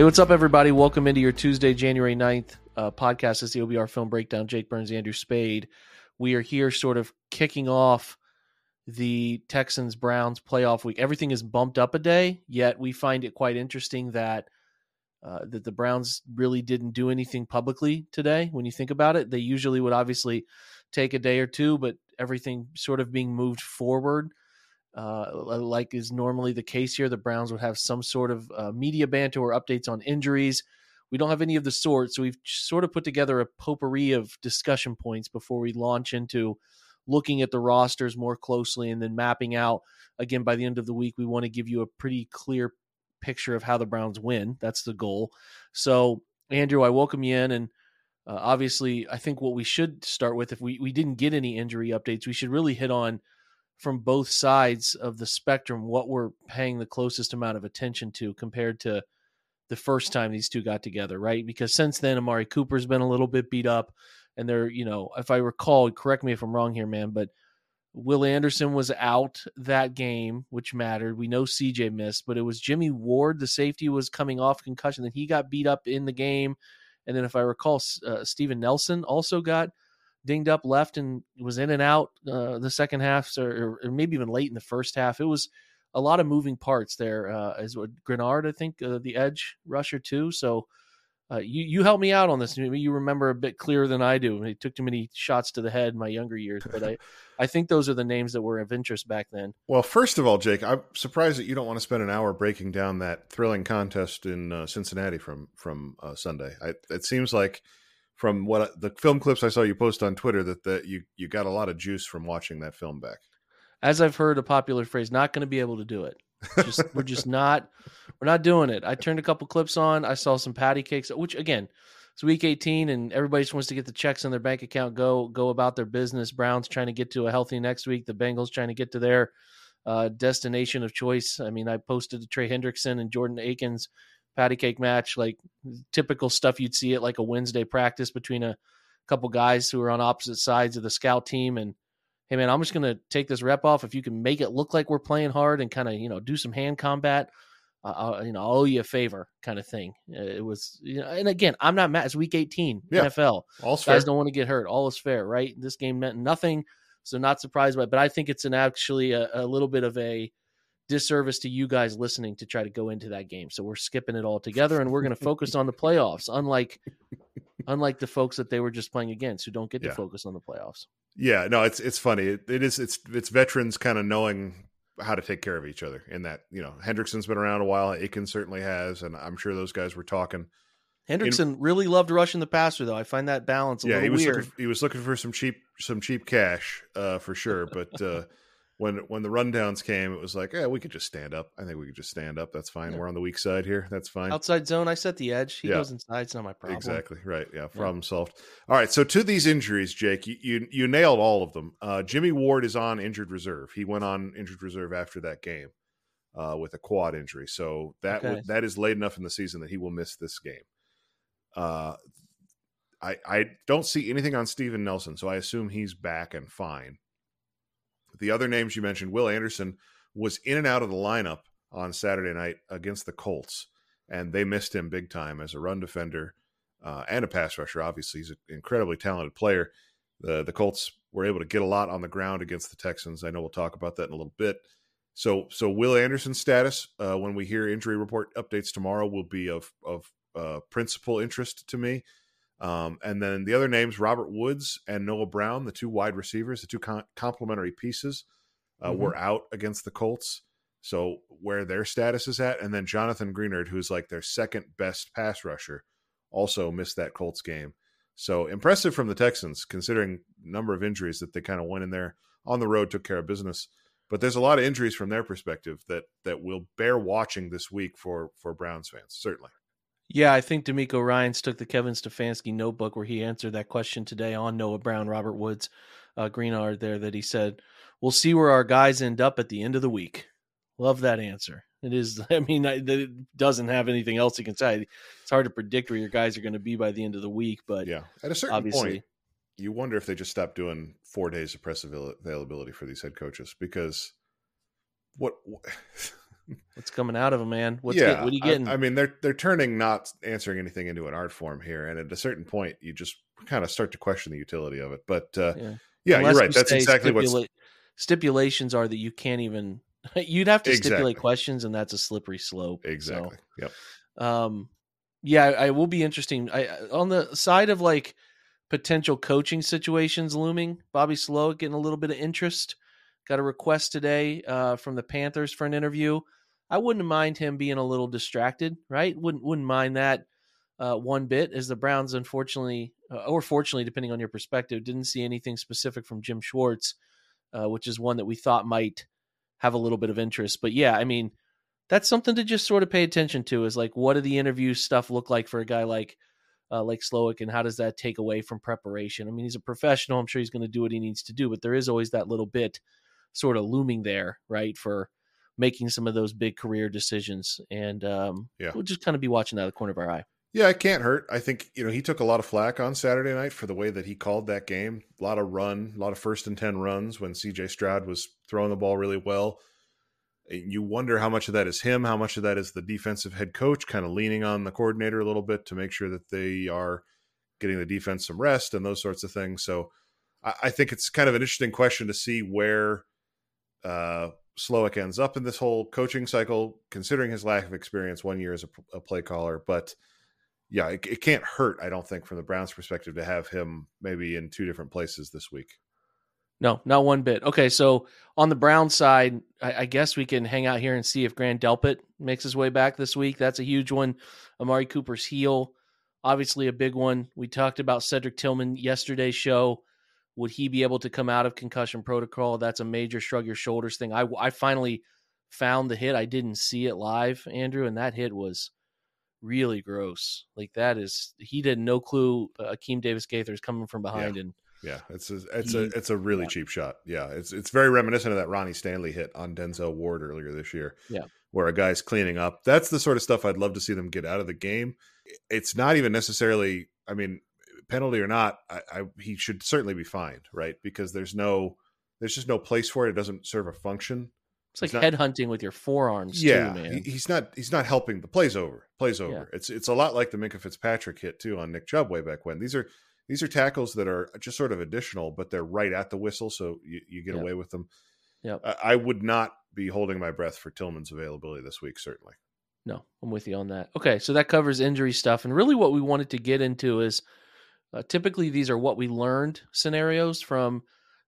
Hey, what's up, everybody? Welcome into your Tuesday, January 9th uh, podcast. It's the OBR Film Breakdown. Jake Burns, Andrew Spade. We are here sort of kicking off the Texans Browns playoff week. Everything is bumped up a day, yet we find it quite interesting that uh, that the Browns really didn't do anything publicly today. When you think about it, they usually would obviously take a day or two, but everything sort of being moved forward uh, like is normally the case here. The Browns would have some sort of uh, media banter or updates on injuries. We don't have any of the sort, so we've sort of put together a potpourri of discussion points before we launch into looking at the rosters more closely and then mapping out. Again, by the end of the week, we want to give you a pretty clear picture of how the Browns win. That's the goal. So, Andrew, I welcome you in. And uh, obviously, I think what we should start with, if we, we didn't get any injury updates, we should really hit on from both sides of the spectrum what we're paying the closest amount of attention to compared to the first time these two got together, right? Because since then, Amari Cooper's been a little bit beat up, and they're, you know, if I recall, correct me if I'm wrong here, man, but Will Anderson was out that game, which mattered. We know CJ missed, but it was Jimmy Ward, the safety, was coming off concussion, Then he got beat up in the game. And then, if I recall, uh, Steven Nelson also got dinged up left and was in and out uh, the second half, or, or, maybe even late in the first half. It was a lot of moving parts there. Uh, as what Greenard, I think, uh, the edge rusher too. So uh, you you helped me out on this. Maybe you remember a bit clearer than I do. He took too many shots to the head in my younger years, but I I think those are the names that were of interest back then. Well, first of all, Jake, I'm surprised that you don't want to spend an hour breaking down that thrilling contest in uh, Cincinnati from from uh, Sunday. I, it seems like from what the film clips I saw you post on Twitter that that you you got a lot of juice from watching that film back. As I've heard a popular phrase, not going to be able to do it. Just, we're just not we're not doing it. I turned a couple clips on. I saw some patty cakes, which again, it's week 18 and everybody just wants to get the checks in their bank account, go go about their business. Browns trying to get to a healthy next week. The Bengals trying to get to their uh, destination of choice. I mean, I posted to Trey Hendrickson and Jordan Akins patty cake match, like typical stuff you'd see at like a Wednesday practice between a couple guys who are on opposite sides of the scout team. And hey, man, I'm just going to take this rep off. If you can make it look like we're playing hard and kind of, you know, do some hand combat, uh, you know, I'll owe you a favor kind of thing. Uh, it was, you know, and again, I'm not mad. It's week 18, yeah. NFL. All's Guys fair. don't want to get hurt. All is fair, right? This game meant nothing. So not surprised by it, but I think it's an actually a, a little bit of a, disservice to you guys listening to try to go into that game. So we're skipping it all together and we're going to focus on the playoffs, unlike unlike the folks that they were just playing against who don't get yeah. to focus on the playoffs. Yeah, no, it's it's funny. It, it is it's it's veterans kind of knowing how to take care of each other. In that, you know, Hendrickson's been around a while. Akins certainly has, and I'm sure those guys were talking. Hendrickson in, really loved rushing the passer, though. I find that balance a yeah, little he was weird. Looking, he was looking for some cheap some cheap cash uh, for sure, but. Uh, when when the rundowns came, it was like, yeah, we could just stand up. I think we could just stand up. That's fine. Yeah. We're on the weak side here. That's fine. Outside zone, I set the edge. He yeah. goes inside. It's not my problem. Exactly right. Yeah, problem yeah. solved. All right. So to these injuries, Jake, you you, you nailed all of them. Uh, Jimmy Ward is on injured reserve. He went on injured reserve after that game uh, with a quad injury. So that okay. that is late enough in the season that he will miss this game. Uh, I, I don't see anything on Steven Nelson, so I assume he's back and fine. The other names you mentioned, Will Anderson was in and out of the lineup on Saturday night against the Colts, and they missed him big time as a run defender uh, and a pass rusher. Obviously, he's an incredibly talented player. The the Colts were able to get a lot on the ground against the Texans. I know we'll talk about that in a little bit. So so Will Anderson's status uh, when we hear injury report updates tomorrow will be of of uh, principal interest to me. Um, and then the other names, Robert Woods and Noah Brown, the two wide receivers, the two com- complementary pieces, uh, mm-hmm. were out against the Colts. So where their status is at, and then Jonathan Greenard, who's like their second best pass rusher, also missed that Colts game. So impressive from the Texans, considering number of injuries that they kind of went in there on the road, took care of business. But there's a lot of injuries from their perspective that that will bear watching this week for for Browns fans, certainly. Yeah, I think DeMeco Ryans took the Kevin Stefanski notebook where he answered that question today on Noah Brown, Robert Woods, uh, Greenard there that he said, We'll see where our guys end up at the end of the week. Love that answer. It is, I mean, it doesn't have anything else you can say. It's hard to predict where your guys are going to be by the end of the week, but yeah, at a certain point, you wonder if they just stop doing four days of press availability for these head coaches because what What's coming out of them, man? What's yeah, get, what are you getting? I, I, mean, they're they're turning not answering anything into an art form here, and at a certain point, you just kind of start to question the utility of it. But uh, yeah, yeah you're right. You That's exactly what stipulations are that you can't even. You'd have to exactly. stipulate questions, and that's a slippery slope. Exactly. So, yep. Um, yeah, I will be interesting. I on the side of like potential coaching situations looming. Bobby Slowik getting a little bit of interest. Got a request today uh, from the Panthers for an interview. I wouldn't mind him being a little distracted, right? Wouldn't wouldn't mind that uh, one bit. As the Browns, unfortunately, uh, or fortunately, depending on your perspective, didn't see anything specific from Jim Schwartz, uh, which is one that we thought might have a little bit of interest. But yeah, I mean, that's something to just sort of pay attention to. Is like, what do the interview stuff look like for a guy like uh, like Slowik, and how does that take away from preparation? I mean, he's a professional. I'm sure he's going to do what he needs to do, but there is always that little bit sort of looming there, right, for making some of those big career decisions. And um, yeah. we'll just kind of be watching out of the corner of our eye. Yeah, it can't hurt. I think, you know, he took a lot of flack on Saturday night for the way that he called that game. A lot of run, a lot of first and 10 runs when CJ Stroud was throwing the ball really well. You wonder how much of that is him, how much of that is the defensive head coach kind of leaning on the coordinator a little bit to make sure that they are getting the defense some rest and those sorts of things. So I think it's kind of an interesting question to see where uh, Slowik ends up in this whole coaching cycle, considering his lack of experience one year as a, a play caller. But yeah, it, it, can't hurt, I don't think, from the Browns' perspective, to have him maybe in two different places this week. No, not one bit. Okay, so on the Brown side, I, I, guess we can hang out here and see if Grant Delpit makes his way back this week. That's a huge one. Amari Cooper's heel, obviously a big one. We talked about Cedric Tillman yesterday's show. Would he be able to come out of concussion protocol? That's a major shrug your shoulders thing. I, I finally found the hit. I didn't see it live, Andrew, and that hit was really gross. Like that is he did no clue uh, Akeem Davis Gaither is coming from behind yeah. and yeah, it's a it's he, a it's a really yeah. cheap shot. Yeah, it's it's very reminiscent of that Ronnie Stanley hit on Denzel Ward earlier this year. Yeah, where a guy's cleaning up. That's the sort of stuff I'd love to see them get out of the game. It's not even necessarily. I mean, penalty or not, I, I, he should certainly be fined, right? Because there's no, there's just no place for it. It doesn't serve a function. It's like head hunting with your forearms. Yeah, too, he, he's not. He's not helping. The plays over. Plays over. Yeah. It's it's a lot like the Minkah Fitzpatrick hit too on Nick Chubb way back when. These are these are tackles that are just sort of additional, but they're right at the whistle, so you, you get away with them. Yeah, I, I would not be holding my breath for Tillman's availability this week. Certainly. No, I'm with you on that. Okay, so that covers injury stuff, and really what we wanted to get into is uh, typically, these are what we learned scenarios from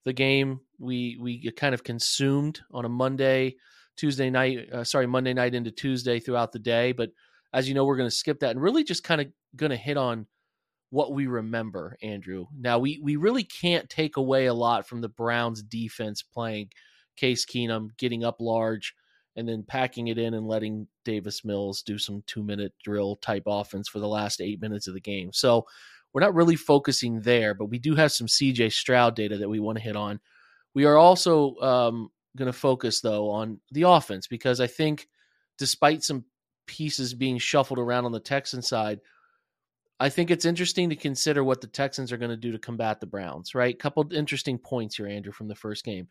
the game we we kind of consumed on a Monday, Tuesday night. Uh, sorry, Monday night into Tuesday throughout the day. But as you know, we're going to skip that and really just kind of going to hit on what we remember, Andrew. Now we we really can't take away a lot from the Browns defense playing Case Keenum, getting up large, and then packing it in and letting Davis Mills do some two minute drill type offense for the last eight minutes of the game. So we're not really focusing there, but we do have some CJ Stroud data that we want to hit on. We are also um, going to focus, though, on the offense because I think despite some pieces being shuffled around on the Texan side, I think it's interesting to consider what the Texans are going to do to combat the Browns, right? Couple interesting points here, Andrew, from the first game.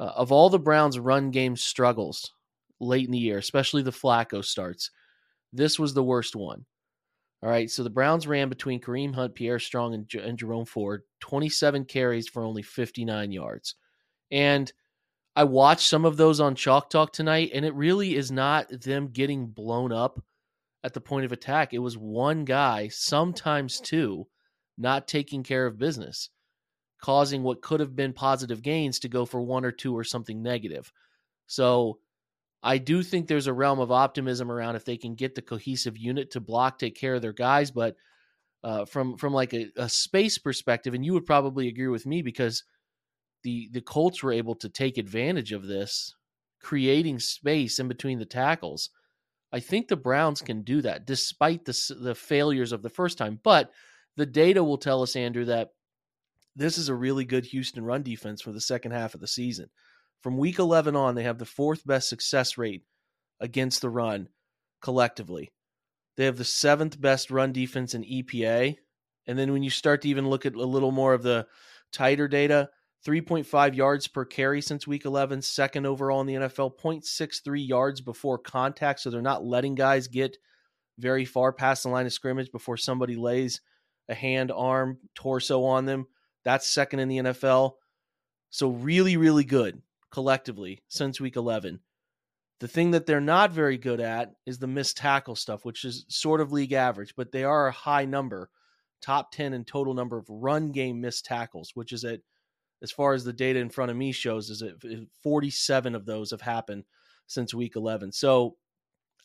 Uh, of all the Browns' run game struggles late in the year, especially the Flacco starts, this was the worst one. All right, so the Browns ran between Kareem Hunt, Pierre Strong, and, J- and Jerome Ford, 27 carries for only 59 yards. And I watched some of those on Chalk Talk tonight, and it really is not them getting blown up at the point of attack. It was one guy, sometimes two, not taking care of business, causing what could have been positive gains to go for one or two or something negative. So I do think there's a realm of optimism around if they can get the cohesive unit to block, take care of their guys. But uh, from from like a, a, space perspective, and you would probably agree with me because the the Colts were able to take advantage of this, creating space in between the tackles. I think the Browns can do that despite the the failures of the first time. But the data will tell us, Andrew, that this is a really good Houston run defense for the second half of the season. From week 11 on, they have the fourth best success rate against the run collectively. They have the seventh best run defense in EPA. And then when you start to even look at a little more of the tighter data, 3.5 yards per carry since week 11, second overall in the NFL, 0.63 yards before contact. So they're not letting guys get very far past the line of scrimmage before somebody lays a hand, arm, torso on them. That's second in the NFL. So really, really good collectively since week 11. The thing that they're not very good at is the missed tackle stuff, which is sort of league average, but they are a high number, top 10 in total number of run game missed tackles, which is at, as far as the data in front of me shows, is that 47 of those have happened since week 11. So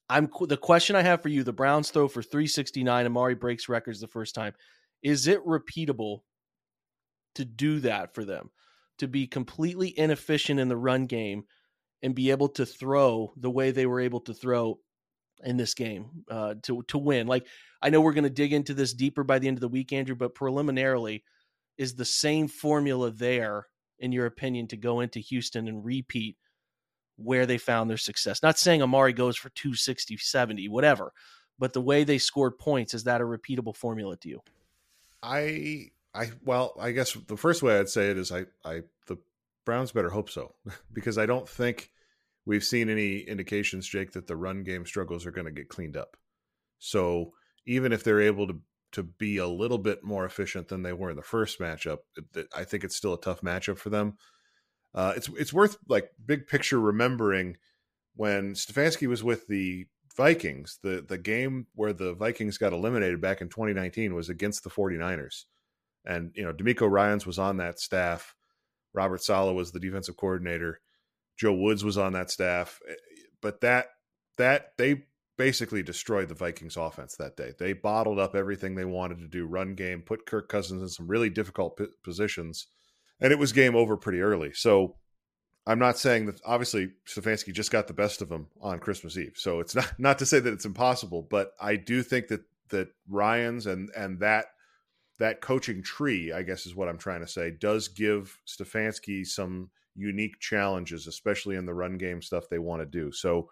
I'm the question I have for you: the Browns throw for 369. Amari breaks records the first time. Is it repeatable to do that for them? To be completely inefficient in the run game and be able to throw the way they were able to throw in this game uh, to to win. Like I know we're going to dig into this deeper by the end of the week, Andrew, but preliminarily, is the same formula there in your opinion to go into Houston and repeat where they found their success? Not saying Amari goes for 260, 70, whatever, but the way they scored points is that a repeatable formula to you? I I well, I guess the first way I'd say it is I I the Browns better hope so because I don't think we've seen any indications, Jake, that the run game struggles are going to get cleaned up. So even if they're able to to be a little bit more efficient than they were in the first matchup, I think it's still a tough matchup for them. Uh, it's it's worth like big picture remembering when Stefanski was with the Vikings, the the game where the Vikings got eliminated back in 2019 was against the 49ers. And you know, DeMeco Ryans was on that staff. Robert Saleh was the defensive coordinator. Joe Woods was on that staff. Eh, but that that they basically destroyed the Vikings offense that day. They bottled up everything they wanted to do, run game, put Kirk Cousins in some really difficult p- positions, and it was game over pretty early. So I'm not saying that obviously Stefanski just got the best of them on Christmas Eve. So it's not not to say that it's impossible, but I do think that that Ryans and and that that coaching tree, I guess is what I'm trying to say, does give Stefanski some unique challenges, especially in the run game stuff they want to do. So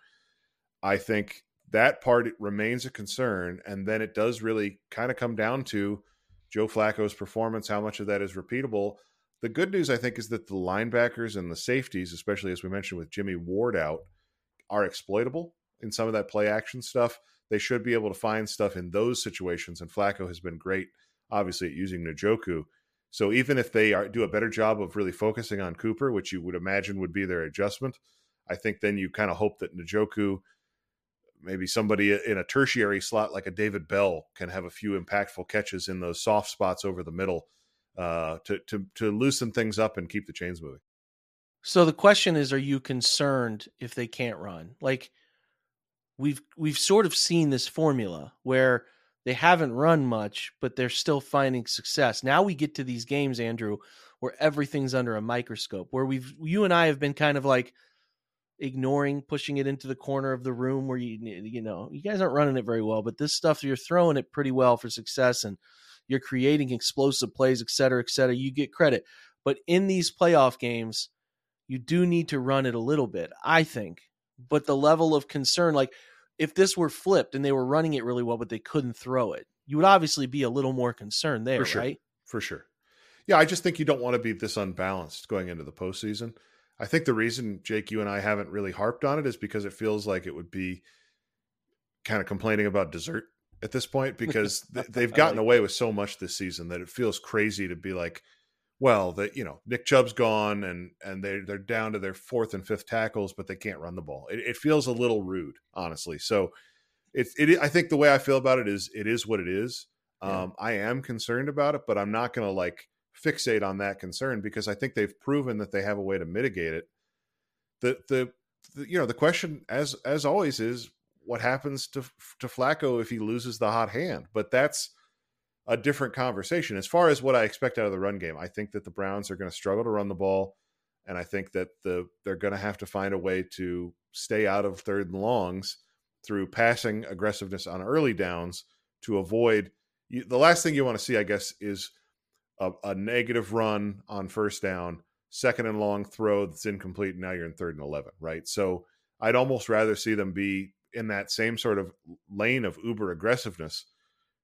I think that part remains a concern. And then it does really kind of come down to Joe Flacco's performance, how much of that is repeatable. The good news, I think, is that the linebackers and the safeties, especially as we mentioned with Jimmy Ward out, are exploitable in some of that play action stuff. They should be able to find stuff in those situations. And Flacco has been great obviously using Njoku. So even if they are, do a better job of really focusing on Cooper, which you would imagine would be their adjustment, I think then you kind of hope that Njoku, maybe somebody in a tertiary slot like a David Bell, can have a few impactful catches in those soft spots over the middle uh, to to to loosen things up and keep the chains moving. So the question is, are you concerned if they can't run? Like we've we've sort of seen this formula where they haven't run much, but they're still finding success. Now we get to these games, Andrew, where everything's under a microscope, where we've you and I have been kind of like ignoring pushing it into the corner of the room where you you know you guys aren't running it very well but this stuff you're throwing it pretty well for success and you're creating explosive plays et cetera et cetera. You get credit. But in these playoff games you do need to run it a little bit i think. But the level of concern like if this were flipped and they were running it really well, but they couldn't throw it, you would obviously be a little more concerned there, For sure. right? For sure. Yeah, I just think you don't want to be this unbalanced going into the postseason. I think the reason Jake, you and I haven't really harped on it is because it feels like it would be kind of complaining about dessert at this point because they've gotten like away with so much this season that it feels crazy to be like, well, that you know Nick Chubb's gone and and they they're down to their fourth and fifth tackles, but they can't run the ball. It, it feels a little rude, honestly. So it's it. I think the way I feel about it is it is what it is. Yeah. Um, I am concerned about it, but I'm not going to like fixate on that concern because I think they've proven that they have a way to mitigate it. The, the the you know the question as as always is what happens to to Flacco if he loses the hot hand, but that's a different conversation. As far as what I expect out of the run game, I think that the Browns are going to struggle to run the ball, and I think that the they're going to have to find a way to stay out of third and longs through passing aggressiveness on early downs to avoid you, the last thing you want to see, I guess, is a, a negative run on first down, second and long throw that's incomplete. And now you're in third and eleven, right? So I'd almost rather see them be in that same sort of lane of uber aggressiveness,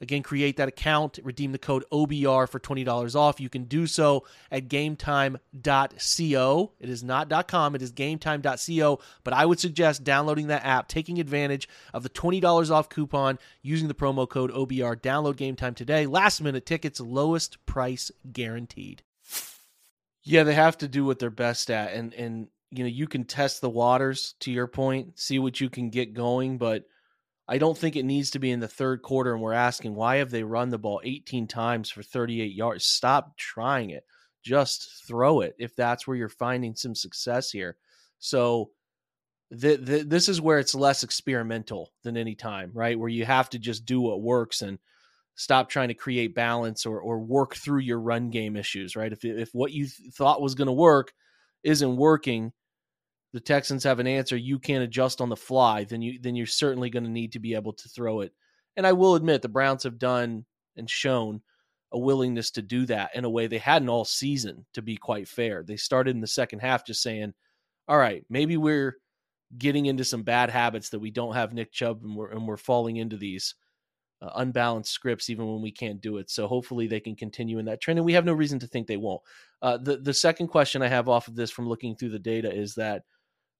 Again, create that account, redeem the code OBR for $20 off. You can do so at gametime.co. It is not .com, it is gametime.co, but I would suggest downloading that app, taking advantage of the $20 off coupon using the promo code OBR. Download GameTime today. Last minute tickets, lowest price guaranteed. Yeah, they have to do what they're best at, and and you know you can test the waters to your point, see what you can get going, but I don't think it needs to be in the third quarter. And we're asking why have they run the ball 18 times for 38 yards? Stop trying it, just throw it if that's where you're finding some success here. So the, the, this is where it's less experimental than any time, right? Where you have to just do what works and stop trying to create balance or or work through your run game issues, right? If if what you th- thought was going to work isn't working, the Texans have an answer you can't adjust on the fly, then you then you're certainly going to need to be able to throw it. And I will admit the Browns have done and shown a willingness to do that in a way they hadn't all season to be quite fair. They started in the second half just saying, "All right, maybe we're getting into some bad habits that we don't have Nick Chubb and we're and we're falling into these uh, unbalanced scripts even when we can't do it. So hopefully they can continue in that trend, and we have no reason to think they won't. Uh, the the second question I have off of this from looking through the data is that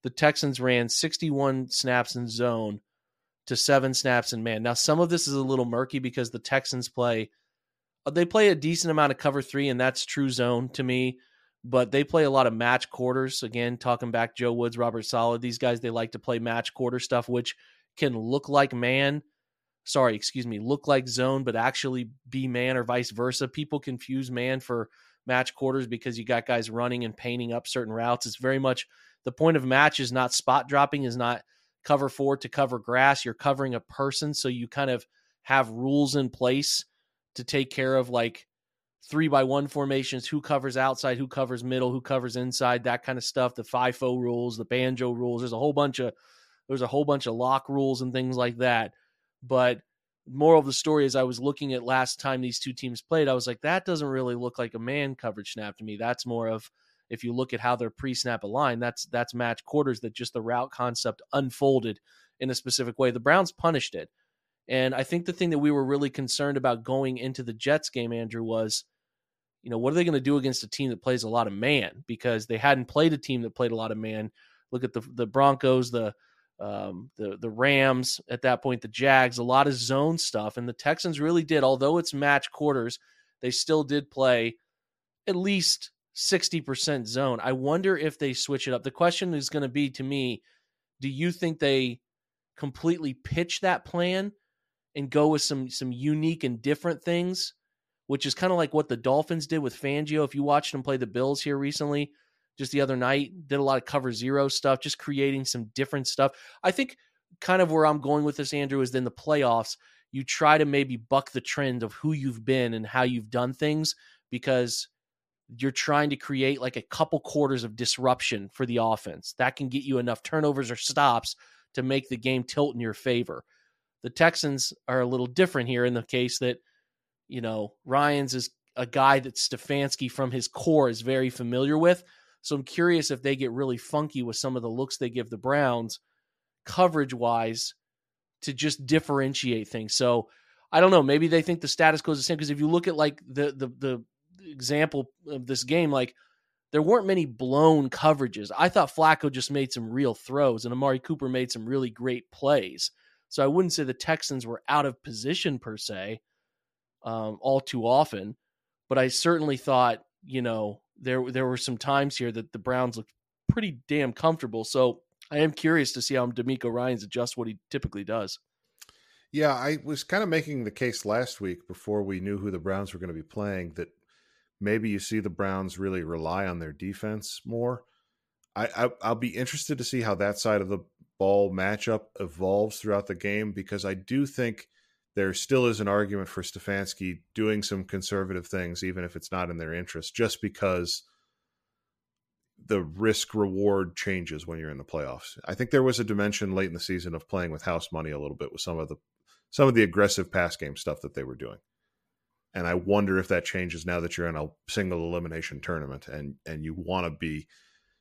the Texans ran 61 snaps in zone to seven snaps in man. Now some of this is a little murky because the Texans play uh, they play a decent amount of cover three, and that's true zone to me. But they play a lot of match quarters. Again, talking back Joe Woods, Robert Saleh, these guys they like to play match quarter stuff, which can look like man sorry, excuse me, look like zone, but actually be man or vice versa. People confuse man for match quarters because you got guys running and painting up certain routes. It's very much the point of match is not spot dropping, is not cover four to cover grass. You're covering a person. So you kind of have rules in place to take care of like three by one formations, who covers outside, who covers middle, who covers inside, that kind of stuff. The FIFO rules, the banjo rules. There's a whole bunch of there's a whole bunch of lock rules and things like that but moral of the story is I was looking at last time these two teams played, I was like, that doesn't really look like a man coverage snap to me. That's more of if you look at how they're pre-snap aligned, that's that's match quarters that just the route concept unfolded in a specific way. The Browns punished it. And I think the thing that we were really concerned about going into the Jets game, Andrew, was, you know, what are they going to do against a team that plays a lot of man? Because they hadn't played a team that played a lot of man. Look at the the Broncos, the um, the the Rams at that point, the Jags, a lot of zone stuff, and the Texans really did. Although it's match quarters, they still did play at least sixty percent zone. I wonder if they switch it up. The question is going to be to me: Do you think they completely pitch that plan and go with some some unique and different things? Which is kind of like what the Dolphins did with Fangio. If you watched them play the Bills here recently, just the other night. Did a lot of cover zero stuff, just creating some different stuff. I think kind of where I'm going with this, Andrew, is in the playoffs, you try to maybe buck the trend of who you've been and how you've done things because you're trying to create like a couple quarters of disruption for the offense. That can get you enough turnovers or stops to make the game tilt in your favor. The Texans are a little different here in the case that, you know, Ryans is a guy that Stefanski from his core is very familiar with. So I'm curious if they get really funky with some of the looks they give the Browns coverage wise to just differentiate things. So I don't know. Maybe they think the status quo is the same because if you look at like the the the example of this game, like there weren't many blown coverages. I thought Flacco just made some real throws and Amari Cooper made some really great plays. So I wouldn't say the Texans were out of position per se, um, all too often, but I certainly thought you know there there were some times here that the Browns looked pretty damn comfortable. So I am curious to see how DeMeco Ryans adjusts what he typically does. Yeah, I was kind of making the case last week before we knew who the Browns were going to be playing that maybe you see the Browns really rely on their defense more. I, I will be interested to see how that side of the ball matchup evolves throughout the game because I do think there still is an argument for Stefanski doing some conservative things, even if it's not in their interest, just because the risk reward changes when you're in the playoffs. I think there was a dimension late in the season of playing with house money a little bit with some of the some of the aggressive pass game stuff that they were doing. And I wonder if that changes now that you're in a single elimination tournament and and you want to be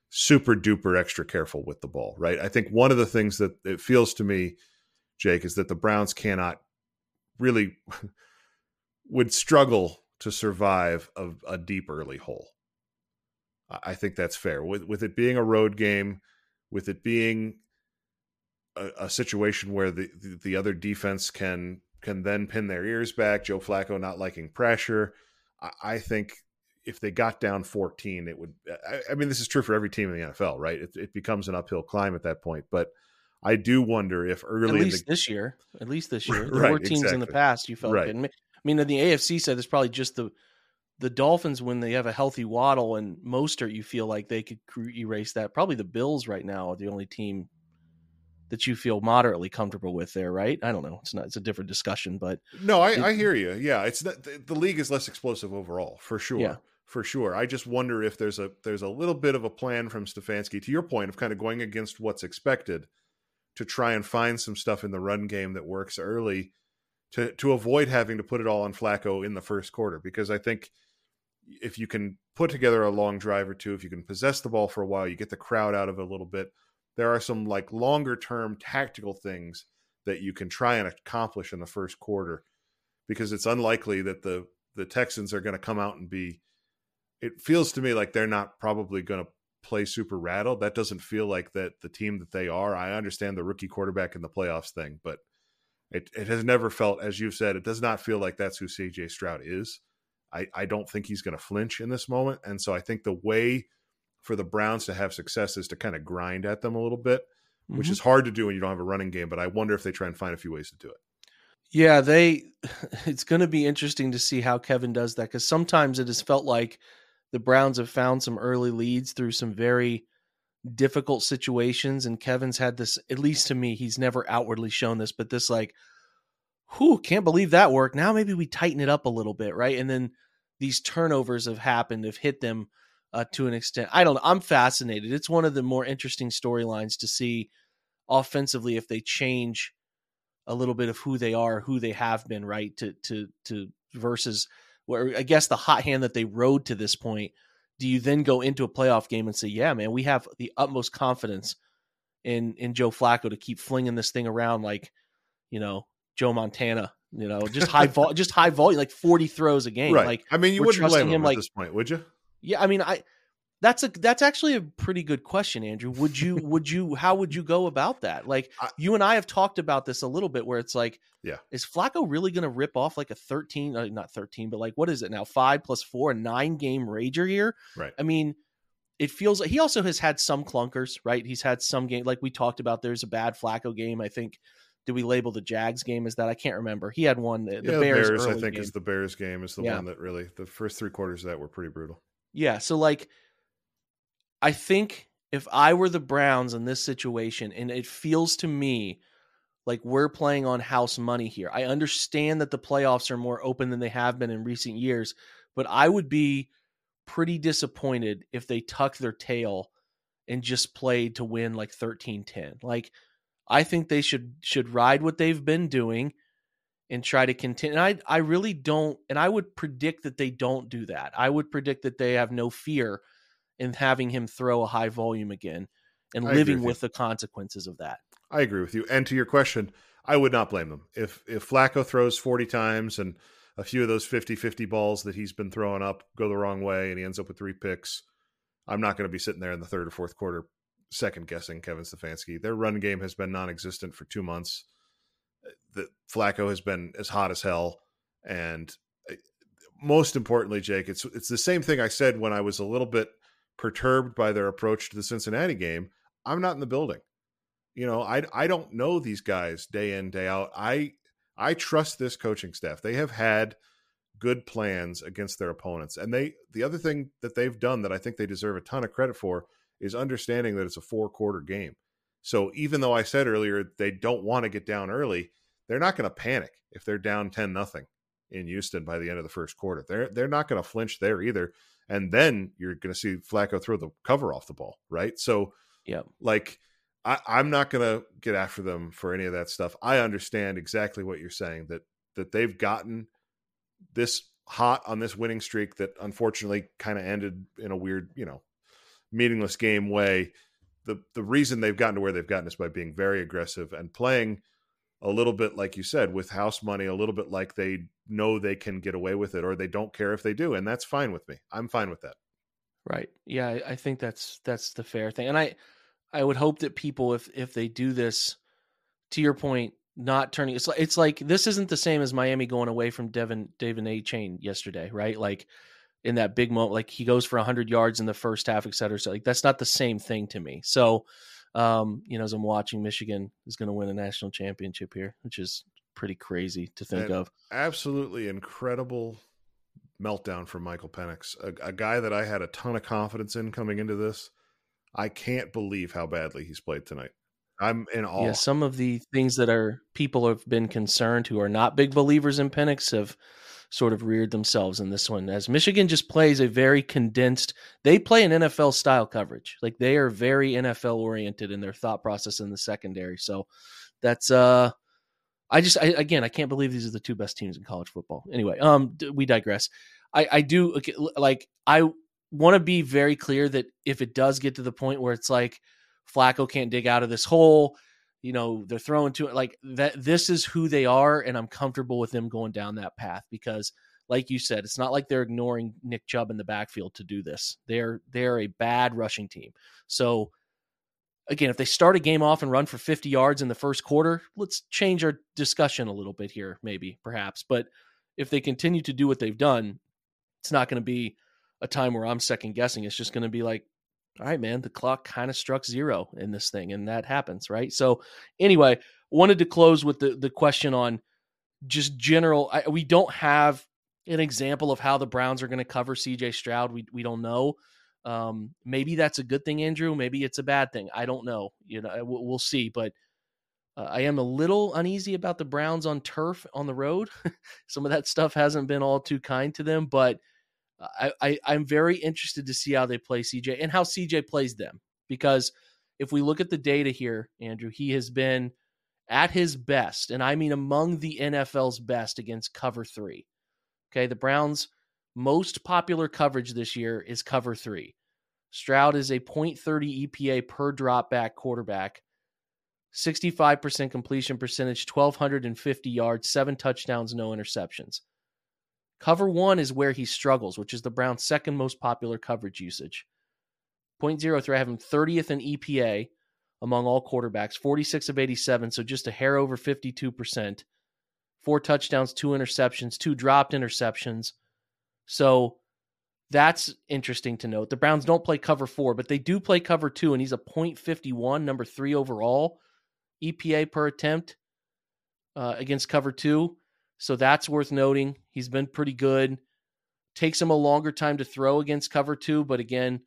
super duper extra careful with the ball, right? I think one of the things that it feels to me, Jake, is that the Browns cannot really would struggle to survive a, a, deep early hole. I think that's fair. With with it being a road game, with it being a, a situation where the, the, the other defense can can then pin their ears back. Joe Flacco not liking pressure. I, I think if they got down 14, it would. I, I, mean, this is true for every team in the NFL, right? It, it, becomes an uphill climb at that point. But I do wonder if early, at least the, this year, at least this year, there right, were teams exactly. in the past you felt. Right. I mean, in the AFC said there's probably just the the Dolphins when they have a healthy Waddle and Mostert, you feel like they could erase that. Probably the Bills right now are the only team that you feel moderately comfortable with there, right? I don't know. It's not. It's a different discussion, but no, I, it, I hear you. Yeah, it's not, the, the, league is less explosive overall for sure. Yeah. For sure. I just wonder if there's a there's a little bit of a plan from Stefanski to your point of kind of going against what's expected to try and find some stuff in the run game that works early to to avoid having to put it all on Flacco in the first quarter because I think if you can put together a long drive or two, if you can possess the ball for a while, you get the crowd out of it a little bit there are some like longer term tactical things that you can try and accomplish in the first quarter because it's unlikely that the the Texans are going to come out and be it feels to me like they're not probably going to play super rattled. That doesn't feel like that the team that they are. I understand the rookie quarterback in the playoffs thing but it, it has never felt as you've said it does not feel like that's who cj stroud is. I, I don't think he's going to flinch in this moment and so i think the way for the Browns to have success is to kind of grind at them a little bit, mm-hmm. which is hard to do when you don't have a running game. But I wonder if they try and find a few ways to do it. Yeah, they. It's going to be interesting to see how Kevin does that because sometimes it has felt like the Browns have found some early leads through some very difficult situations, and Kevin's had this. At least to me, he's never outwardly shown this, but this like, who can't believe that worked. Now maybe we tighten it up a little bit, right? And then these turnovers have happened, have hit them uh, to an extent. I don't know. I'm fascinated. It's one of the more interesting storylines to see offensively if they change a little bit of who they are, who they have been, right? To to to versus where I guess the hot hand that they rode to this point. Do you then go into a playoff game and say, "Yeah, man, we have the utmost confidence in in Joe Flacco to keep flinging this thing around like, you know, Joe Montana, you know, just high vol, just high volume, like forty throws a game. Right. Like, I mean, you wouldn't blame him, him at like, this point, would you? Yeah, I mean, I that's a that's actually a pretty good question, Andrew. Would you would you how would you go about that? Like I, you and I have talked about this a little bit, where it's like, yeah, is Flacco really going to rip off like a thirteen, uh, not thirteen, but like what is it now? Five plus four, a nine game rager here. Right. I mean, it feels like he also has had some clunkers, right? He's had some game like we talked about. There's a bad Flacco game. I think. Did we label the Jags game as that? I can't remember. He had one. The, yeah, the Bears, Bears I think, game. is the Bears game is the yeah. one that really the first three quarters of that were pretty brutal. Yeah. So like I think if I were the Browns in this situation, and it feels to me like we're playing on house money here. I understand that the playoffs are more open than they have been in recent years, but I would be pretty disappointed if they tuck their tail and just played to win like 13-10. Like I think they should should ride what they've been doing and try to continue. And I I really don't and I would predict that they don't do that. I would predict that they have no fear in having him throw a high volume again and I living with, with the consequences of that. I agree with you. And to your question, I would not blame them. If if Flacco throws 40 times and a few of those 50-50 balls that he's been throwing up go the wrong way and he ends up with three picks, I'm not going to be sitting there in the third or fourth quarter second guessing Kevin Stefanski. Their run game has been non-existent for 2 months. The Flacco has been as hot as hell and uh, most importantly, Jake, it's it's the same thing I said when I was a little bit perturbed by their approach to the Cincinnati game, I'm not in the building. You know, I I don't know these guys day in day out. I I trust this coaching staff. They have had good plans against their opponents. And they the other thing that they've done that I think they deserve a ton of credit for is understanding that it's a four quarter game. So even though I said earlier they don't want to get down early, they're not going to panic if they're down 10 nothing in Houston by the end of the first quarter. They're they're not going to flinch there either and then you're going to see Flacco throw the cover off the ball, right? So, yeah, like I, I'm not going to get after them for any of that stuff. I understand exactly what you're saying that that they've gotten this hot on this winning streak that unfortunately kind of ended in a weird, you know, meaningless game way. The the reason they've gotten to where they've gotten is by being very aggressive and playing a little bit like you said with house money, a little bit like they know they can get away with it or they don't care if they do and that's fine with me. I'm fine with that. Right. Yeah i think that's that's the fair thing and i i would hope that people if if they do this to your point not turning it's like it's like this isn't the same as miami going away from devin De'Von Achane yesterday right? Like in that big moment. Like he goes for 100 yards in the first half, et cetera. So like that's not the same thing to me. So, um, you know, as I'm watching, Michigan is going to win a national championship here, which is pretty crazy to think of. Absolutely incredible meltdown from Michael Penix, a, a guy that I had a ton of confidence in coming into this. I can't believe how badly he's played tonight. I'm in awe. Yeah, some of the things that are people have been concerned who are not big believers in Penix have sort of reared themselves in this one. As Michigan just plays a very condensed, they play an NFL style coverage. Like they are very NFL oriented in their thought process in the secondary. So that's uh I just I, again I can't believe these are the two best teams in college football. Anyway, um we digress. I I do like I want to be very clear that if it does get to the point where it's like Flacco can't dig out of this hole, you know, they're throwing to it like that this is who they are and I'm comfortable with them going down that path because like you said, it's not like they're ignoring Nick Chubb in the backfield to do this. They're they're a bad rushing team. So again, if they start a game off and run for 50 yards in the first quarter, let's change our discussion a little bit here, maybe, perhaps. But if they continue to do what they've done, it's not going to be a time where I'm second guessing. It's just going to be like, all right, man, the clock kind of struck zero in this thing, and that happens, right? So, anyway, wanted to close with the the question on just general. I, we don't have an example of how the Browns are going to cover C.J. Stroud. We we don't know. Um, maybe that's a good thing, Andrew. Maybe it's a bad thing. I don't know. You know, we'll, we'll see. But uh, I am a little uneasy about the Browns on turf on the road. Some of that stuff hasn't been all too kind to them, but I, I I'm very interested to see how they play CJ and how CJ plays them because if we look at the data here, Andrew, he has been at his best, and I mean among the NFL's best against cover three. Okay, the Browns' most popular coverage this year is cover three. Stroud is a .30 EPA per drop back quarterback, 65% completion percentage, 1,250 yards, seven touchdowns, no interceptions. Cover one is where he struggles, which is the Browns' second most popular coverage usage. Point zero three, I have him 30th in EPA among all quarterbacks, 46 of 87, so just a hair over 52%. Four touchdowns, two interceptions, two dropped interceptions. So that's interesting to note. The Browns don't play cover four, but they do play cover two, and he's a .51, number three overall EPA per attempt uh, against cover two. So that's worth noting. He's been pretty good. Takes him a longer time to throw against cover two, but again,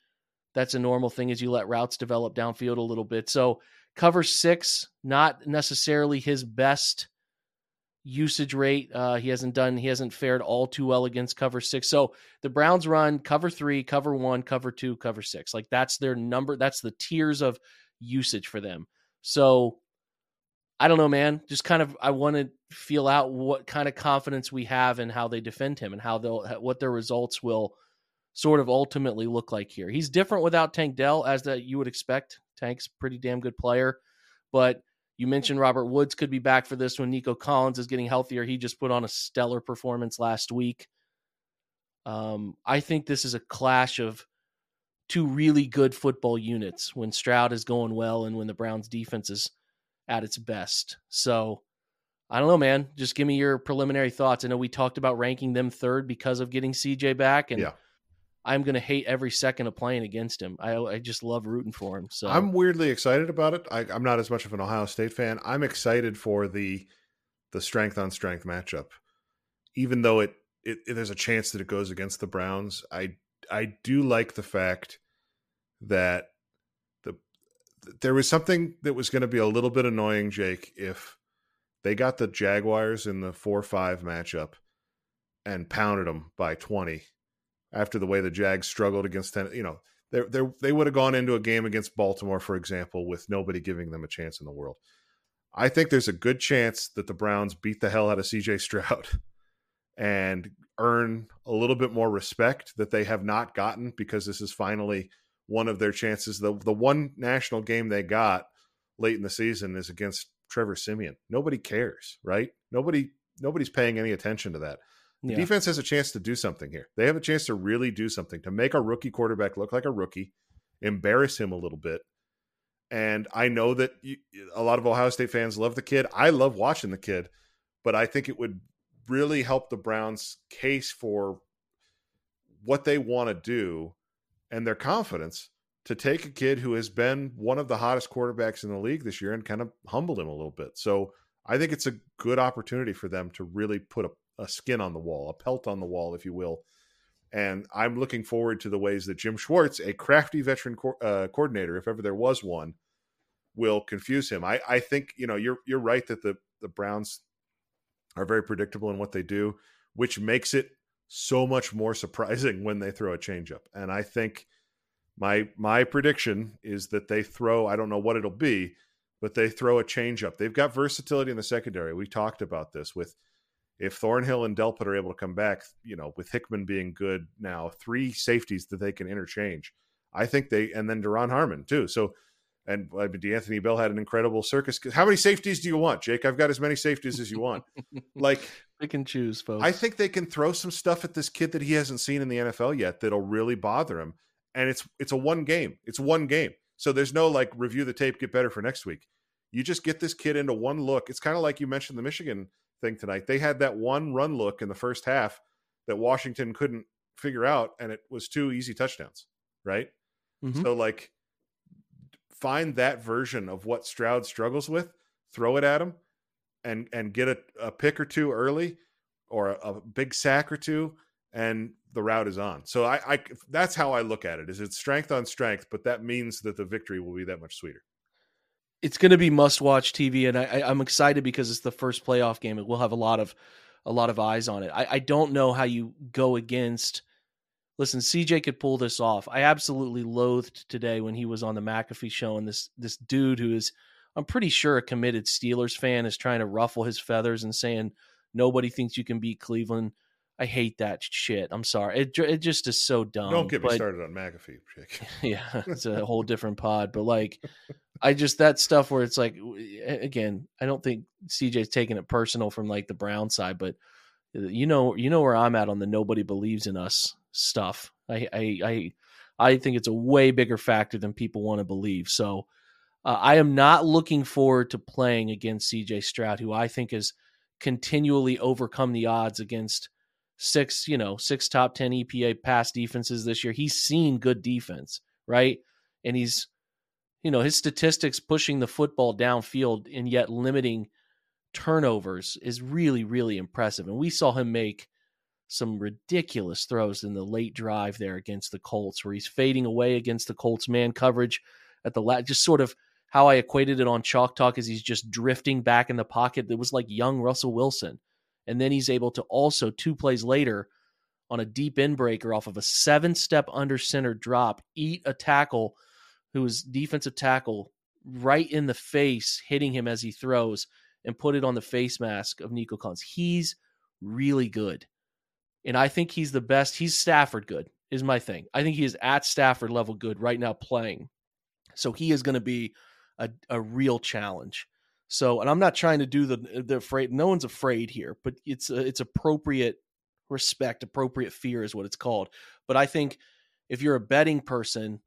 that's a normal thing as you let routes develop downfield a little bit. So cover six, not necessarily his best usage rate. Uh, he hasn't done, he hasn't fared all too well against cover six. So the Browns run cover three, cover one, cover two, cover six. Like that's their number. That's the tiers of usage for them. So I don't know, man. Just kind of, I want to feel out what kind of confidence we have in how they defend him and how they'll, what their results will sort of ultimately look like here. He's different without Tank Dell, as that you would expect. Tank's pretty damn good player, but you mentioned Robert Woods could be back for this when Nico Collins is getting healthier. He just put on a stellar performance last week. Um, I think this is a clash of two really good football units when Stroud is going well and when the Browns defense is at its best. So I don't know, man. Just give me your preliminary thoughts. I know we talked about ranking them third because of getting CJ back, and Yeah. I'm going to hate every second of playing against him. I I just love rooting for him. So I'm weirdly excited about it. I, I'm not as much of an Ohio State fan. I'm excited for the the strength on strength matchup, even though it, it, it there's a chance that it goes against the Browns. I I do like the fact that there was something that was going to be a little bit annoying, Jake, if they got the Jaguars in the four five matchup and pounded them by twenty after the way the Jags struggled against ten, you know, they they would have gone into a game against Baltimore, for example, with nobody giving them a chance in the world. I think there's a good chance that the Browns beat the hell out of CJ Stroud and earn a little bit more respect that they have not gotten because this is finally one of their chances. The the one national game they got late in the season is against Trevor Siemian. Nobody cares, right? Nobody nobody's paying any attention to that. The yeah. defense has a chance to do something here. They have a chance to really do something to make a rookie quarterback look like a rookie, embarrass him a little bit. And I know that you, a lot of Ohio State fans love the kid. I love watching the kid, but I think it would really help the Browns' case for what they want to do and their confidence to take a kid who has been one of the hottest quarterbacks in the league this year and kind of humbled him a little bit. So I think it's a good opportunity for them to really put a, a skin on the wall, a pelt on the wall, if you will. And I'm looking forward to the ways that Jim Schwartz, a crafty veteran co- uh, coordinator, if ever there was one, will confuse him. I, I think you know you're you're right that the the Browns are very predictable in what they do, which makes it so much more surprising when they throw a changeup. And I think my my prediction is that they throw. I don't know what it'll be, but they throw a changeup. They've got versatility in the secondary. We talked about this with if Thornhill and Delpit are able to come back. You know, with Hickman being good now, three safeties that they can interchange. I think they and then Duron Harmon too. So and uh, D'Anthony Bell had an incredible circus. How many safeties do you want, Jake? I've got as many safeties as you want. like they can choose, folks. I think they can throw some stuff at this kid that he hasn't seen in the NFL yet that'll really bother him. And it's it's a one game. It's one game. So there's no like review the tape, get better for next week. You just get this kid into one look. It's kind of like you mentioned the Michigan thing tonight. They had that one run look in the first half that Washington couldn't figure out, and it was two easy touchdowns, right? Mm-hmm. So like find that version of what Stroud struggles with, throw it at him, and and get a, a pick or two early, or a, a, big sack or two, and the route is on. So I, I that's how I look at it. Is it's strength on strength, but that means that the victory will be that much sweeter. It's going to be must watch TV, and I, I'm excited because it's the first playoff game, and we'll have a lot of a lot of eyes on it. I, I don't know how you go against listen, CJ could pull this off. I absolutely loathed today when he was on the McAfee show and this this dude who is I'm pretty sure a committed Steelers fan is trying to ruffle his feathers and saying nobody thinks you can beat Cleveland. I hate that shit. I'm sorry. It it just is so dumb. Don't get but, me started on McAfee. yeah, it's a whole different pod. But like, I just that stuff where it's like, again, I don't think CJ's taking it personal from like the Brown side, but uh, you know, you know where I'm at on the nobody believes in us stuff. I I I, I think it's a way bigger factor than people want to believe. So uh, I am not looking forward to playing against CJ Stroud, who I think has continually overcome the odds against six, you know, six top 10 EPA pass defenses this year. He's seen good defense, right? And he's, you know, his statistics pushing the football downfield and yet limiting turnovers is really, really impressive. And we saw him make some ridiculous throws in the late drive there against the Colts, where he's fading away against the Colts man coverage at the last, just sort of how I equated it on Chalk Talk is he's just drifting back in the pocket. It was like young Russell Wilson. And then he's able to also, two plays later, on a deep end breaker off of a seven step under center drop, eat a tackle who is defensive tackle right in the face, hitting him as he throws, and put it on the face mask of Nico Collins. He's really good and I think he's the best. He's Stafford good is my thing. I think he is at Stafford level good right now playing. So he is going to be a, a real challenge. So, and I'm not trying to do the the afraid. No one's afraid here, but it's it's appropriate respect, appropriate fear is what it's called. But I think if you're a betting person,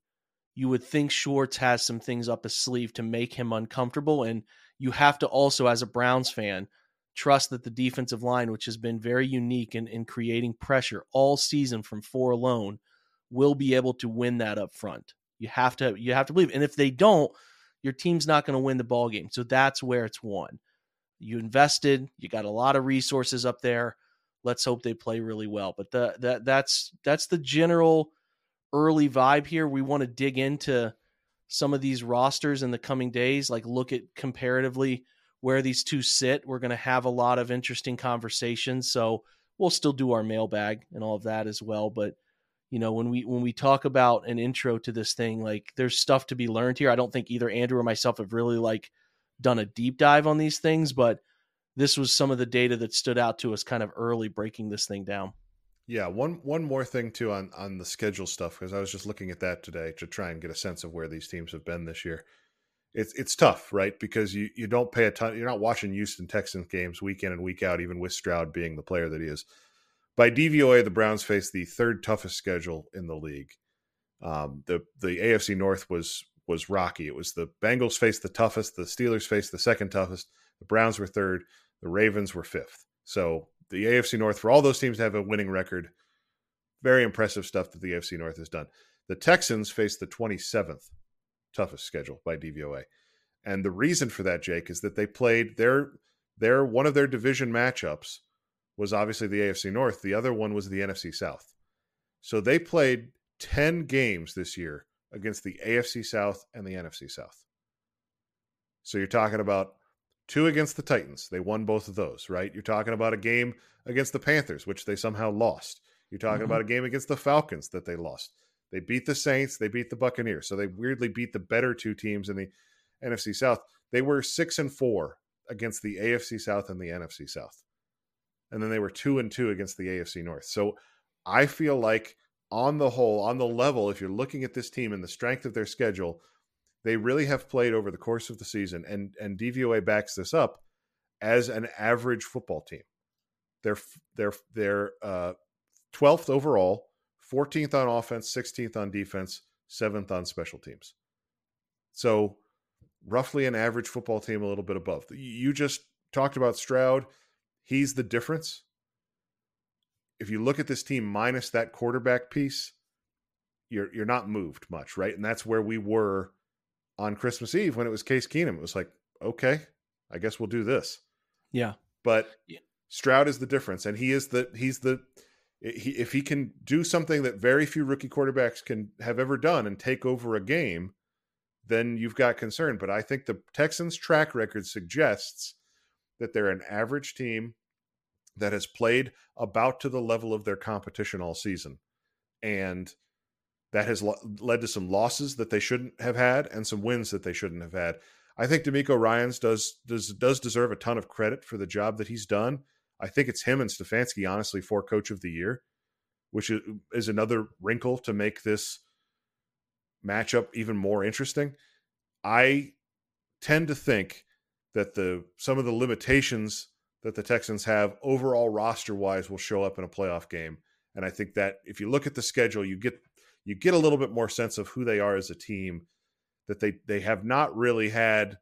you would think Schwartz has some things up his sleeve to make him uncomfortable, and you have to also, as a Browns fan, trust that the defensive line, which has been very unique in, in creating pressure all season from four alone, will be able to win that up front. You have to you have to believe. And if they don't, your team's not going to win the ball game. So that's where it's won. You invested, you got a lot of resources up there. Let's hope they play really well. But the that that's that's the general early vibe here. We want to dig into some of these rosters in the coming days, like look at comparatively where these two sit. We're going to have a lot of interesting conversations. So we'll still do our mailbag and all of that as well. But you know, when we when we talk about an intro to this thing, like there's stuff to be learned here. I don't think either Andrew or myself have really like done a deep dive on these things, but this was some of the data that stood out to us kind of early breaking this thing down. Yeah, one one more thing too on on the schedule stuff because I was just looking at that today to try and get a sense of where these teams have been this year it's it's tough, right? Because you you don't pay a ton. You're not watching Houston Texans games week in and week out, even with Stroud being the player that he is. By DVOA, the Browns face the third toughest schedule in the league. Um, the the AFC North was was rocky. It was the Bengals faced the toughest, the Steelers faced the second toughest, the Browns were third, the Ravens were fifth. So the AFC North for all those teams to have a winning record, very impressive stuff that the AFC North has done. The Texans face the 27th toughest schedule by DVOA. And the reason for that, Jake, is that they played their their one of their division matchups was obviously the AFC North. The other one was the NFC South. So they played 10 games this year against the AFC South and the NFC South. So you're talking about two against the Titans. They won both of those, right? You're talking about a game against the Panthers, which they somehow lost. You're talking mm-hmm. about a game against the Falcons that they lost. They beat the Saints, they beat the Buccaneers. So they weirdly beat the better two teams in the NFC South. They were 6 and 4 against the AFC South and the NFC South. And then they were 2 and 2 against the AFC North. So I feel like on the whole, on the level, if you're looking at this team and the strength of their schedule, they really have played over the course of the season, and and DVOA backs this up as an average football team. They're they're they're uh, 12th overall, 14th on offense, 16th on defense, seventh on special teams. So roughly an average football team, a little bit above. You just talked about Stroud. He's the difference. If you look at this team minus that quarterback piece, you're you're not moved much, right? And that's where we were on Christmas Eve when it was Case Keenum. It was like, okay, I guess we'll do this. Yeah. But yeah. Stroud is the difference, and he is the he's the he, if he can do something that very few rookie quarterbacks can have ever done and take over a game, then you've got concern. But I think the Texans' track record suggests that they're an average team that has played about to the level of their competition all season, and that has lo- led to some losses that they shouldn't have had and some wins that they shouldn't have had. I think DeMeco Ryans does does does deserve a ton of credit for the job that he's done. I think it's him and Stefanski, honestly, for Coach of the Year, which is, is another wrinkle to make this matchup even more interesting. I tend to think that the some of the limitations that the Texans have overall roster wise will show up in a playoff game. And I think that if you look at the schedule, you get you get a little bit more sense of who they are as a team that they they have not really had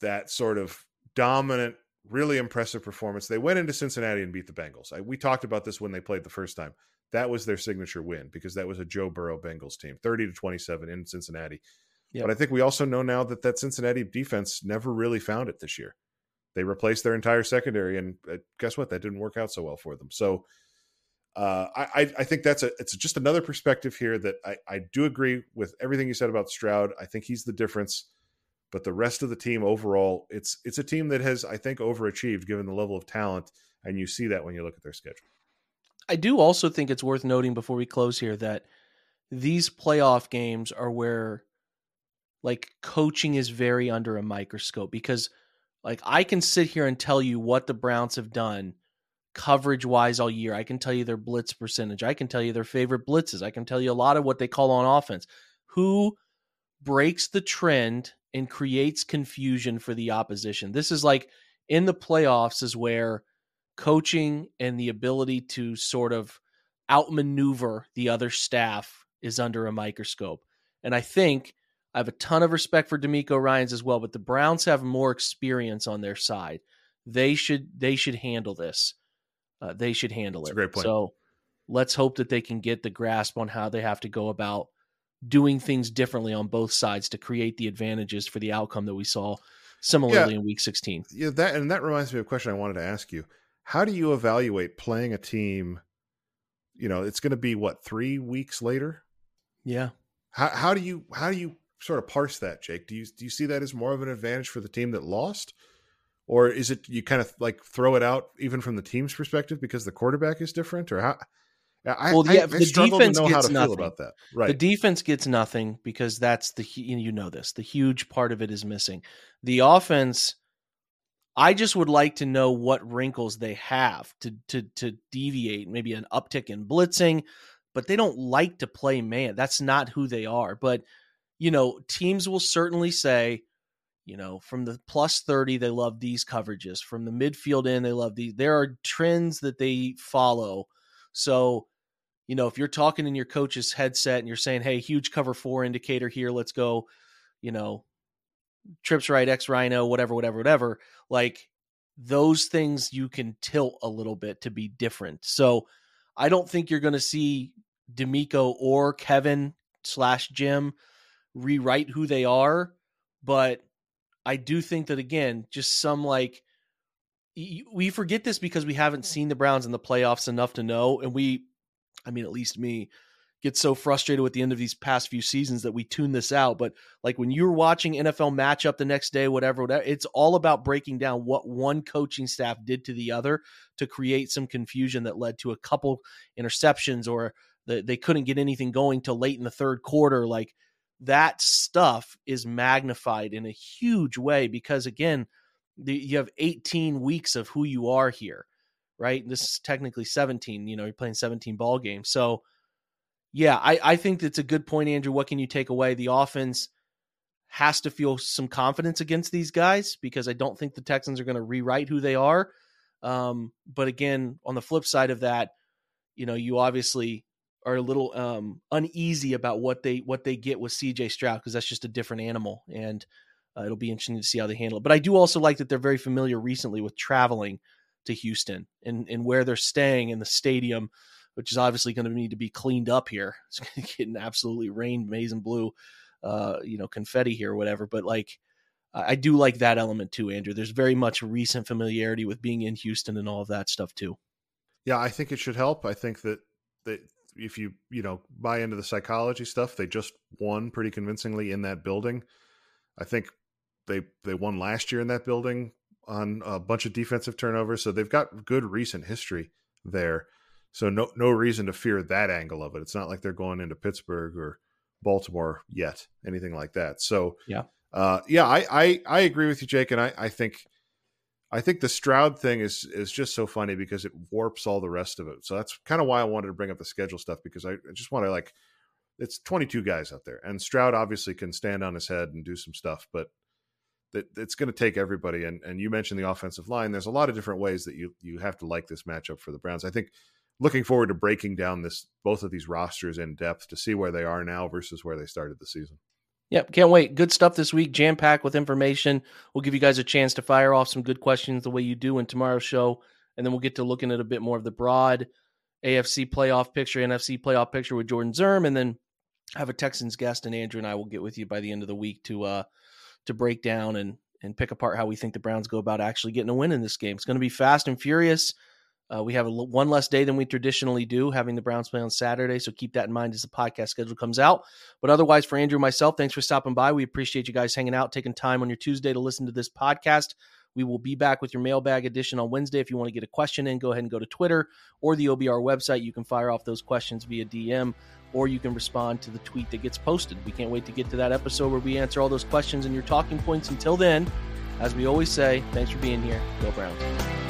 that sort of dominant really impressive performance. They went into cincinnati and beat the bengals. I, we talked about this when they played the first time. That was their signature win because that was a joe burrow bengals team 30 to 27 in cincinnati. Yep. but i think we also know now that that cincinnati defense never really found it this year they replaced their entire secondary and uh, guess what that didn't work out so well for them so uh, I, I think that's a it's just another perspective here that I, I do agree with everything you said about Stroud. I think he's the difference, but the rest of the team overall, it's it's a team that has I think overachieved given the level of talent, and you see that when you look at their schedule. I do also think it's worth noting before we close here that these playoff games are where like coaching is very under a microscope because like I can sit here and tell you what the Browns have done coverage wise all year. I can tell you their blitz percentage. I can tell you their favorite blitzes. I can tell you a lot of what they call on offense. Who breaks the trend and creates confusion for the opposition? This is like in the playoffs, is where coaching and the ability to sort of outmaneuver the other staff is under a microscope. And I think I have a ton of respect for DeMeco Ryans as well, but the Browns have more experience on their side. They should they should handle this uh, they should handle That's it. great point. So let's hope that they can get the grasp on how they have to go about doing things differently on both sides to create the advantages for the outcome that we saw similarly yeah, in week 16. Yeah, that and that reminds me of a question I wanted to ask you. How do you evaluate playing a team? You know, it's going to be what three weeks later. Yeah. How how do you how do you sort of parse that, Jake? Do you do you see that as more of an advantage for the team that lost, or is it you kind of like throw it out even from the team's perspective because the quarterback is different, or how? I, well, yeah, I, I the defense gets nothing. about that. Right, the defense gets nothing because that's the you know this. The huge part of it is missing. The offense, I just would like to know what wrinkles they have to to to deviate. Maybe an uptick in blitzing, but they don't like to play man. That's not who they are. But you know, teams will certainly say, you know, from the plus 30, they love these coverages. From the midfield in, they love these. There are trends that they follow. So, you know, if you're talking in your coach's headset and you're saying, hey, huge cover four indicator here, let's go, you know, trips right, X Rhino, whatever, whatever, whatever. Like those things you can tilt a little bit to be different. So I don't think you're going to see DeMeco or Kevin slash Jim rewrite who they are, but I do think that again, just some like we forget this because we haven't hmm. seen the Browns in the playoffs enough to know, and we, I mean, at least me, get so frustrated with the end of these past few seasons that we tune this out. But like when you're watching NFL matchup the next day, whatever, whatever, it's all about breaking down what one coaching staff did to the other to create some confusion that led to a couple interceptions or the, they couldn't get anything going till late in the third quarter. Like that stuff is magnified in a huge way because again, the, you have 18 weeks of who you are here, right? This is technically 17. You know, you're playing 17 ball games, so yeah, I, I think that's a good point, Andrew. What can you take away? The offense has to feel some confidence against these guys because I don't think the Texans are going to rewrite who they are. Um, but again, on the flip side of that, you know, you obviously are a little um, uneasy about what they what they get with CJ Stroud because that's just a different animal, and uh, it'll be interesting to see how they handle it. But I do also like that they're very familiar recently with traveling to Houston and and where they're staying in the stadium which is obviously going to need to be cleaned up here. It's going to get absolutely rain, maize and blue, uh, you know, confetti here or whatever. But like, I do like that element too, Andrew. There's very much recent familiarity with being in Houston and all of that stuff too. Yeah, I think it should help. I think that that if you you know buy into the psychology stuff, they just won pretty convincingly in that building. I think they they won last year in that building on a bunch of defensive turnovers, so they've got good recent history there. So no no reason to fear that angle of it. It's not like they're going into Pittsburgh or Baltimore yet, anything like that. So yeah, uh, yeah, I, I I agree with you, Jake, and I I think I think the Stroud thing is is just so funny because it warps all the rest of it. So that's kind of why I wanted to bring up the schedule stuff because I, I just want to like it's 22 guys out there, and Stroud obviously can stand on his head and do some stuff, but that it's going to take everybody. And and you mentioned the offensive line. There's a lot of different ways that you you have to like this matchup for the Browns. I think looking forward to breaking down this both of these rosters in depth to see where they are now versus where they started the season. Yep, can't wait. Good stuff this week, jam packed with information. We'll give you guys a chance to fire off some good questions the way you do in tomorrow's show, and then we'll get to looking at a bit more of the broad AFC playoff picture, NFC playoff picture with Jordan Zirm, and then have a Texans guest, and Andrew and I will get with you by the end of the week to uh to break down and and pick apart how we think the Browns go about actually getting a win in this game. It's going to be fast and furious. Uh, we have a, one less day than we traditionally do, having the Browns play on Saturday. So keep that in mind as the podcast schedule comes out. But otherwise, for Andrew and myself, thanks for stopping by. We appreciate you guys hanging out, taking time on your Tuesday to listen to this podcast. We will be back with your mailbag edition on Wednesday. If you want to get a question in, go ahead and go to Twitter or the OBR website. You can fire off those questions via DM or you can respond to the tweet that gets posted. We can't wait to get to that episode where we answer all those questions and your talking points. Until then, as we always say, thanks for being here. Go Browns.